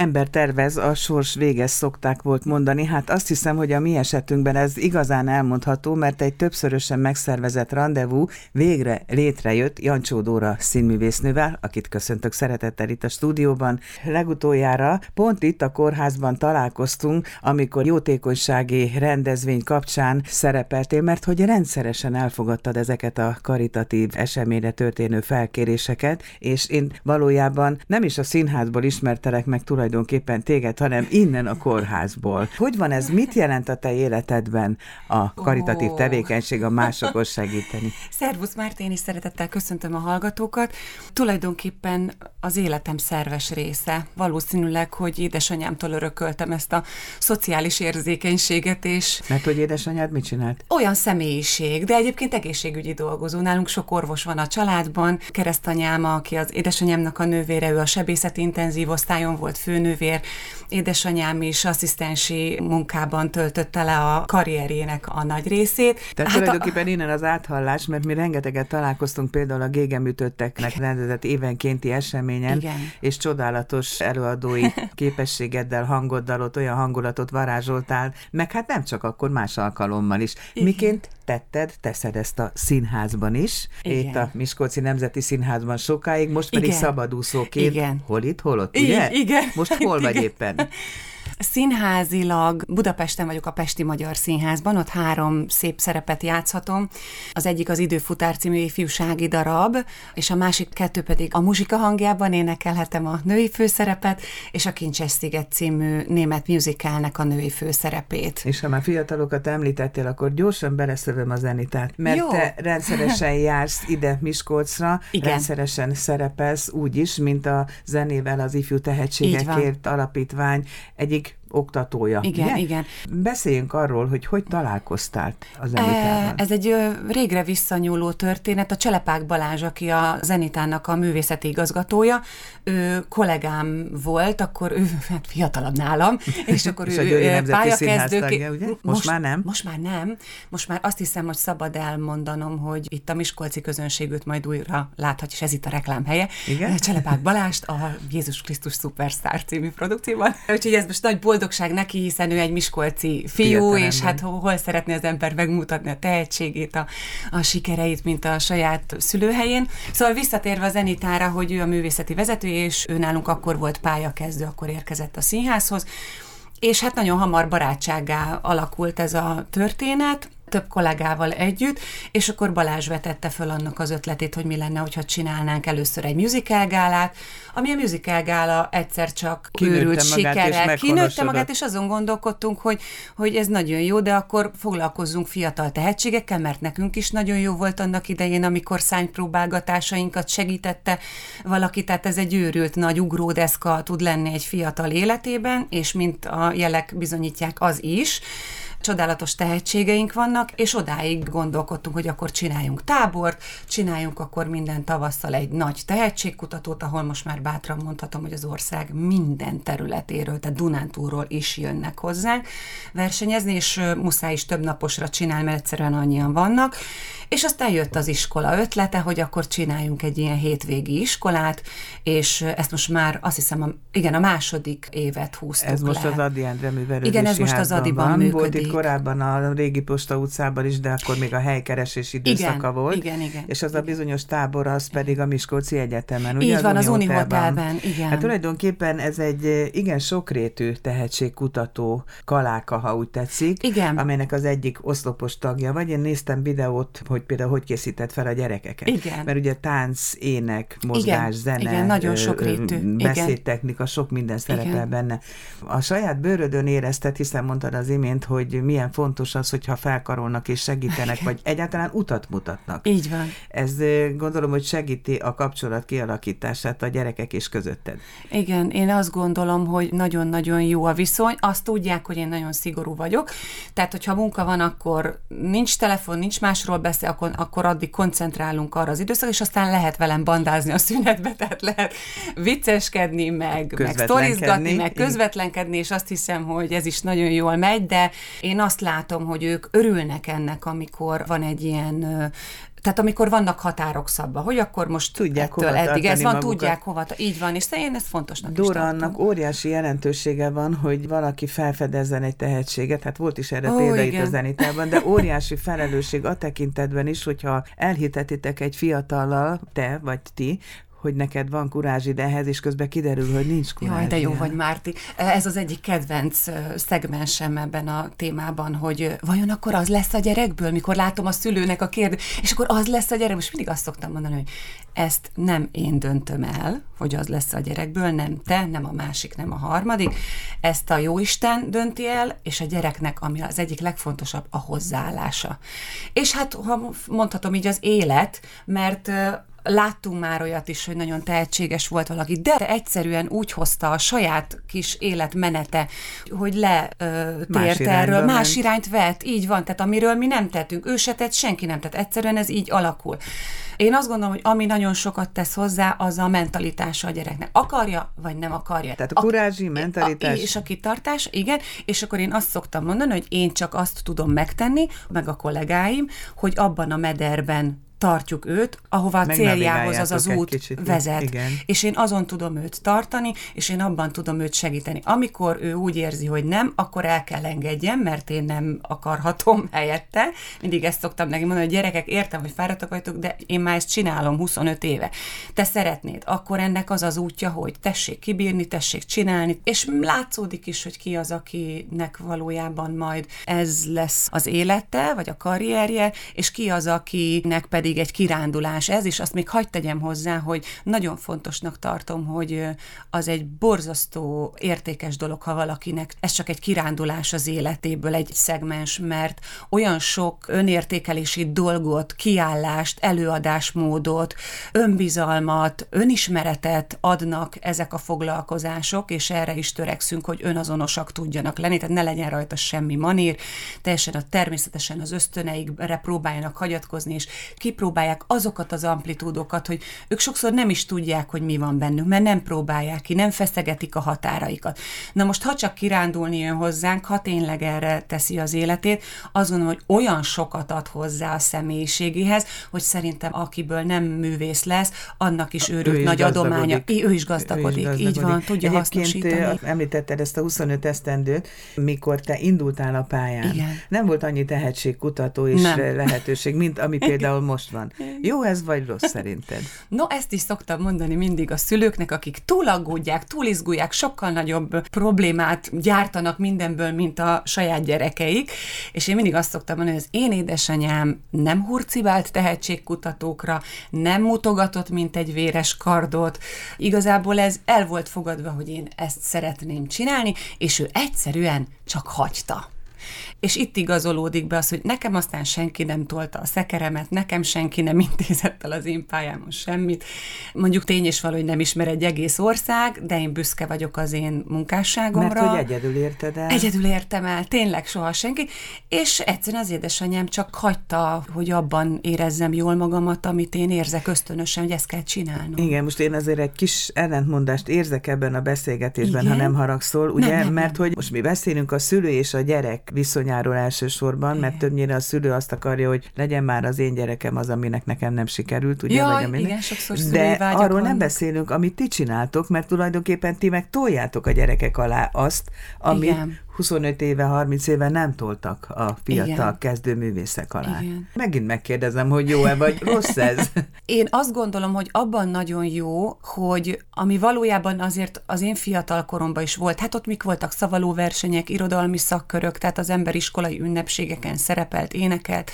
ember tervez, a sors véges szokták volt mondani. Hát azt hiszem, hogy a mi esetünkben ez igazán elmondható, mert egy többszörösen megszervezett rendezvú végre létrejött Jancsó Dóra színművésznővel, akit köszöntök szeretettel itt a stúdióban. Legutoljára pont itt a kórházban találkoztunk, amikor jótékonysági rendezvény kapcsán szerepeltél, mert hogy rendszeresen elfogadtad ezeket a karitatív eseményre történő felkéréseket, és én valójában nem is a színházból ismertelek meg tulajdonképpen téged, hanem innen a kórházból. Hogy van ez? Mit jelent a te életedben a karitatív tevékenység, a másokhoz segíteni? Szervusz Márti, én is szeretettel köszöntöm a hallgatókat. Tulajdonképpen az életem szerves része. Valószínűleg, hogy édesanyámtól örököltem ezt a szociális érzékenységet, és... Mert hogy édesanyád mit csinált? Olyan személyiség, de egyébként egészségügyi dolgozó. Nálunk sok orvos van a családban. Keresztanyám, aki az édesanyámnak a nővére, ő a sebészeti intenzív osztályon volt főnővér. Édesanyám is asszisztensi munkában töltötte le a karrierjének a nagy részét. Tehát hát tulajdonképpen a... innen az áthallás, mert mi rengeteget találkoztunk például a gégemütötteknek rendezett évenkénti eseményen, Igen. és csodálatos előadói képességeddel, hangoddal ott olyan hangulatot varázsoltál, meg hát nem csak akkor más alkalommal is. Igen. Miként tetted, teszed ezt a színházban is, Igen. itt a Miskolci Nemzeti Színházban sokáig, most pedig Igen. szabadúszóként. Igen. Hol itt, hol ott, ugye? Igen. Most hol vagy éppen? Színházilag Budapesten vagyok a Pesti Magyar Színházban, ott három szép szerepet játszhatom. Az egyik az Időfutár című ifjúsági darab, és a másik kettő pedig a muzsika hangjában énekelhetem a női főszerepet, és a Kincses Sziget című német musicalnek a női főszerepét. És ha már fiatalokat említettél, akkor gyorsan beleszövöm a zenitát, mert Jó. te rendszeresen jársz ide Miskolcra, Igen. rendszeresen szerepelsz úgy is, mint a zenével az ifjú tehetségekért alapítvány egyik oktatója. Igen, ugye? igen. Beszéljünk arról, hogy hogy találkoztál a zenitával. Ez egy régre visszanyúló történet. A Cselepák Balázs, aki a zenitának a művészeti igazgatója, ő kollégám volt, akkor ő hát fiatalabb nálam, és akkor és ő pályakezdők. Most, most már nem? Most már nem. Most már azt hiszem, hogy szabad elmondanom, hogy itt a Miskolci közönségűt majd újra láthatja, és ez itt a reklám helye. Igen? Cselepák Balást a Jézus Krisztus Superstar című produkcióban. Úgyhogy ez most nagy boldog boldogság neki, hiszen ő egy miskolci fiú, és hát hol szeretné az ember megmutatni a tehetségét, a, a sikereit, mint a saját szülőhelyén. Szóval visszatérve a zenitára, hogy ő a művészeti vezető, és ő nálunk akkor volt pályakezdő, akkor érkezett a színházhoz, és hát nagyon hamar barátságá alakult ez a történet, több kollégával együtt, és akkor Balázs vetette föl annak az ötletét, hogy mi lenne, hogyha csinálnánk először egy musical gálát, ami a musical gála egyszer csak őrült sikerrel. Kinőtte magát, és azon gondolkodtunk, hogy, hogy ez nagyon jó, de akkor foglalkozzunk fiatal tehetségekkel, mert nekünk is nagyon jó volt annak idején, amikor szánypróbálgatásainkat segítette valaki, tehát ez egy őrült nagy ugródeszka tud lenni egy fiatal életében, és mint a jelek bizonyítják, az is csodálatos tehetségeink vannak, és odáig gondolkodtunk, hogy akkor csináljunk tábort, csináljunk akkor minden tavasszal egy nagy tehetségkutatót, ahol most már bátran mondhatom, hogy az ország minden területéről, tehát Dunántúról is jönnek hozzánk versenyezni, és muszáj is több naposra csinálni, mert egyszerűen annyian vannak, és aztán jött az iskola ötlete, hogy akkor csináljunk egy ilyen hétvégi iskolát, és ezt most már azt hiszem, a, igen, a második évet húztuk Ez most le. az Adi Endre művelődési Igen, ez most az Adiban van. működik. Korábban a régi Posta utcában is, de akkor még a helykeresés időszaka igen, volt. Igen, igen. És az a bizonyos tábor, az pedig a Miskolci Egyetemen. Ugye Így az van, az Uni Hotelben, igen. Hát tulajdonképpen ez egy igen sokrétű tehetségkutató kaláka, ha úgy tetszik, igen. amelynek az egyik oszlopos tagja vagy. Én néztem videót, hogy például hogy készített fel a gyerekeket. Igen. Mert ugye tánc, ének, mozgás, igen. zene, igen, nagyon sokrétű. beszédtechnika, sok minden szerepel igen. benne. A saját bőrödön érezted, hiszen mondtad az imént, hogy milyen fontos az, hogyha felkarolnak és segítenek, vagy egyáltalán utat mutatnak. Így van. Ez gondolom, hogy segíti a kapcsolat kialakítását a gyerekek és közötted. Igen, én azt gondolom, hogy nagyon-nagyon jó a viszony. Azt tudják, hogy én nagyon szigorú vagyok. Tehát, hogyha munka van, akkor nincs telefon, nincs másról beszél, akkor, akkor addig koncentrálunk arra az időszak, és aztán lehet velem bandázni a szünetbe, tehát lehet vicceskedni, meg, meg sztorizgatni, meg közvetlenkedni, és azt hiszem, hogy ez is nagyon jól megy, de én azt látom, hogy ők örülnek ennek, amikor van egy ilyen tehát amikor vannak határok szabva, hogy akkor most tudják ettől eddig ez van, magukat. tudják hova, így van, és én ezt fontosnak Dóra, annak óriási jelentősége van, hogy valaki felfedezzen egy tehetséget, hát volt is erre Ó, példa igen. itt a zenitában, de óriási felelősség a tekintetben is, hogyha elhitetitek egy fiatallal, te vagy ti, hogy neked van kurázsid ehhez, és közben kiderül, hogy nincs kurázsid. Jaj, de jó vagy, Márti. Ez az egyik kedvenc szegmensem ebben a témában, hogy vajon akkor az lesz a gyerekből, mikor látom a szülőnek a kérdést, és akkor az lesz a gyerek. Most mindig azt szoktam mondani, hogy ezt nem én döntöm el, hogy az lesz a gyerekből, nem te, nem a másik, nem a harmadik. Ezt a jóisten dönti el, és a gyereknek, ami az egyik legfontosabb, a hozzáállása. És hát, ha mondhatom így, az élet, mert láttunk már olyat is, hogy nagyon tehetséges volt valaki, de egyszerűen úgy hozta a saját kis életmenete, hogy letért erről, más ment. irányt vett, így van, tehát amiről mi nem tettünk, ő se tett, senki nem tett, egyszerűen ez így alakul. Én azt gondolom, hogy ami nagyon sokat tesz hozzá, az a mentalitása a gyereknek. Akarja, vagy nem akarja. Tehát a kurázsi mentalitás. A, és a kitartás, igen, és akkor én azt szoktam mondani, hogy én csak azt tudom megtenni, meg a kollégáim, hogy abban a mederben tartjuk őt, ahová céljához az az út kicsit, vezet. Igen. És én azon tudom őt tartani, és én abban tudom őt segíteni. Amikor ő úgy érzi, hogy nem, akkor el kell engedjem, mert én nem akarhatom helyette. Mindig ezt szoktam neki mondani, hogy gyerekek, értem, hogy fáradtak vagytok, de én már ezt csinálom 25 éve. Te szeretnéd, akkor ennek az az útja, hogy tessék kibírni, tessék csinálni, és látszódik is, hogy ki az, akinek valójában majd ez lesz az élete, vagy a karrierje, és ki az, akinek pedig pedig egy kirándulás ez, és azt még hagyd tegyem hozzá, hogy nagyon fontosnak tartom, hogy az egy borzasztó értékes dolog, ha valakinek ez csak egy kirándulás az életéből, egy szegmens, mert olyan sok önértékelési dolgot, kiállást, előadásmódot, önbizalmat, önismeretet adnak ezek a foglalkozások, és erre is törekszünk, hogy önazonosak tudjanak lenni, tehát ne legyen rajta semmi manír, teljesen a természetesen az ösztöneikre próbáljanak hagyatkozni, és ki kipróbálják azokat az amplitúdokat, hogy ők sokszor nem is tudják, hogy mi van bennük, mert nem próbálják ki, nem feszegetik a határaikat. Na most, ha csak kirándulni jön hozzánk, ha tényleg erre teszi az életét, azt gondolom, hogy olyan sokat ad hozzá a személyiségéhez, hogy szerintem akiből nem művész lesz, annak is őrült ő nagy adománya. Ő, ő is gazdagodik, ő is gazdagodik. így van, tudja Egyébként hasznosítani. említetted ezt a 25 esztendőt, mikor te indultál a pályán. Igen. Nem volt annyi tehetségkutató és nem. lehetőség, mint ami például most van. Jó ez, vagy rossz szerinted? No, ezt is szoktam mondani mindig a szülőknek, akik túl aggódják, túl izgulják, sokkal nagyobb problémát gyártanak mindenből, mint a saját gyerekeik, és én mindig azt szoktam mondani, hogy az én édesanyám nem hurcivált tehetségkutatókra, nem mutogatott, mint egy véres kardot. Igazából ez el volt fogadva, hogy én ezt szeretném csinálni, és ő egyszerűen csak hagyta. És itt igazolódik be az, hogy nekem aztán senki nem tolta a szekeremet, nekem senki nem intézett el az én pályámon semmit. Mondjuk tény is valahogy nem ismer egy egész ország, de én büszke vagyok az én munkásságomra. Mert hogy egyedül érted el. Egyedül értem el, tényleg soha senki. És egyszerűen az édesanyám csak hagyta, hogy abban érezzem jól magamat, amit én érzek ösztönösen, hogy ezt kell csinálnom. Igen, most én azért egy kis ellentmondást érzek ebben a beszélgetésben, Igen? ha nem haragszol, ugye? Nem, nem, Mert nem. hogy most mi beszélünk a szülő és a gyerek viszony anyáról elsősorban, igen. mert többnyire a szülő azt akarja, hogy legyen már az én gyerekem az, aminek nekem nem sikerült, ugye? Jaj, vagy aminek. igen, sokszor De arról vannak. nem beszélünk, amit ti csináltok, mert tulajdonképpen ti meg toljátok a gyerekek alá azt, amit igen. 25 éve, 30 éve nem toltak a fiatal Igen. kezdő művészek alá. Igen. Megint megkérdezem, hogy jó-e vagy rossz ez? Én azt gondolom, hogy abban nagyon jó, hogy ami valójában azért az én fiatal koromban is volt, hát ott mik voltak szavalóversenyek, irodalmi szakkörök, tehát az ember iskolai ünnepségeken szerepelt, énekelt,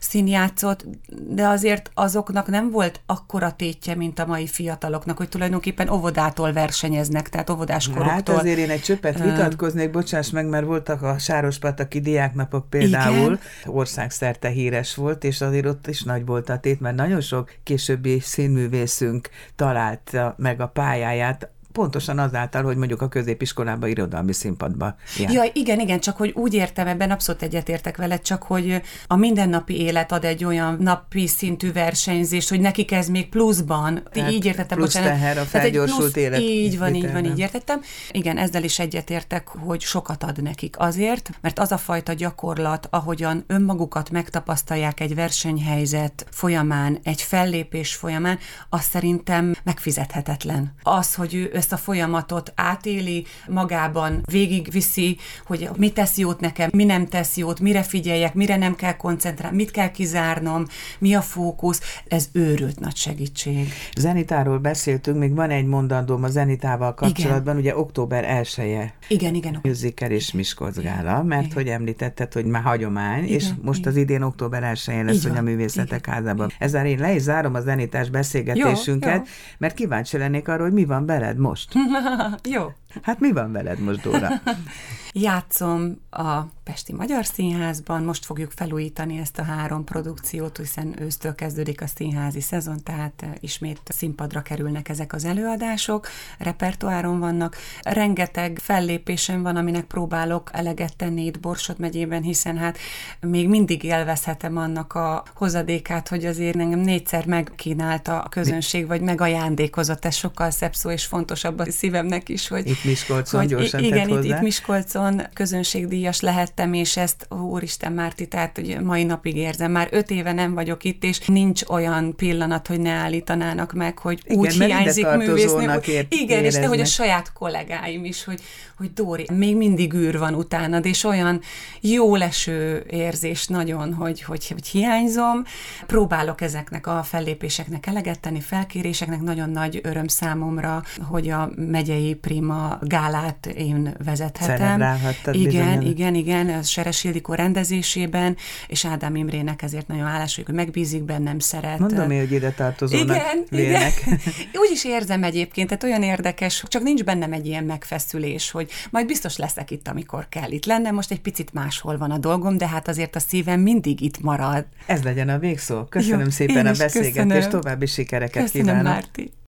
színjátszott, de azért azoknak nem volt akkora tétje, mint a mai fiataloknak, hogy tulajdonképpen óvodától versenyeznek, tehát óvodáskoroktól. Hát azért én egy csöppet vitatkoznék, bocsáss meg, mert voltak a Sárospataki diáknapok például, Igen. országszerte híres volt, és azért ott is nagy volt a tét, mert nagyon sok későbbi színművészünk találta meg a pályáját pontosan azáltal, hogy mondjuk a középiskolába irodalmi színpadba jár. Ja, igen, igen, csak hogy úgy értem, ebben abszolút egyetértek veled, csak hogy a mindennapi élet ad egy olyan napi szintű versenyzést, hogy nekik ez még pluszban. Tehát így értettem, plusz bocsánat. teher a felgyorsult plusz, élet. Így van, így van, így értettem. Igen, ezzel is egyetértek, hogy sokat ad nekik azért, mert az a fajta gyakorlat, ahogyan önmagukat megtapasztalják egy versenyhelyzet folyamán, egy fellépés folyamán, az szerintem megfizethetetlen. Az, hogy ő ezt a folyamatot átéli, magában végigviszi, hogy mi tesz jót nekem, mi nem tesz jót, mire figyeljek, mire nem kell koncentrálni, mit kell kizárnom, mi a fókusz, ez őrült nagy segítség. Zenitáról beszéltünk, még van egy mondandóm a Zenitával kapcsolatban, igen. ugye október 1 -e. Igen, igen. Musical és Miskolc Gála, mert igen. hogy említetted, hogy már hagyomány, igen, és most igen. az idén október 1 lesz, hogy a Művészetek igen. házában. Ezzel én le is zárom a zenitás beszélgetésünket, jó, jó. mert kíváncsi lennék arra, hogy mi van veled most. Jó. Hát mi van veled most, Dóra? Játszom a Pesti Magyar Színházban, most fogjuk felújítani ezt a három produkciót, hiszen ősztől kezdődik a színházi szezon, tehát eh, ismét színpadra kerülnek ezek az előadások, repertoáron vannak. Rengeteg fellépésem van, aminek próbálok eleget tenni itt Borsod megyében, hiszen hát még mindig élvezhetem annak a hozadékát, hogy azért engem négyszer megkínálta a közönség, vagy megajándékozott, ez sokkal szebb szó, és fontosabb a szívemnek is, hogy... Itt Miskolcon hogy, gyorsan Igen, itt, itt Miskolcon közönségdíjas lehettem, és ezt, úristen Márti, tehát hogy mai napig érzem. Már öt éve nem vagyok itt, és nincs olyan pillanat, hogy ne állítanának meg, hogy igen, úgy hiányzik művészni. Hogy, ér, igen, éreznek. és de hogy a saját kollégáim is, hogy, hogy Dóri, még mindig űr van utánad, és olyan jó leső érzés nagyon, hogy, hogy, hogy hiányzom. Próbálok ezeknek a fellépéseknek eleget tenni, felkéréseknek, nagyon nagy öröm számomra, hogy a megyei prima gálát én vezethetem. Igen, bizonyan. igen, igen, a Seres Ildikó rendezésében, és Ádám Imrének ezért nagyon hálás hogy megbízik bennem, szeret. Mondom én, hogy ide tartozónak igen, igen. Úgy is érzem egyébként, tehát olyan érdekes, csak nincs bennem egy ilyen megfeszülés, hogy majd biztos leszek itt, amikor kell itt lennem, most egy picit máshol van a dolgom, de hát azért a szívem mindig itt marad. Ez legyen a végszó. Köszönöm Jó, szépen a beszélgetést, további sikereket köszönöm, kívánok. Márti.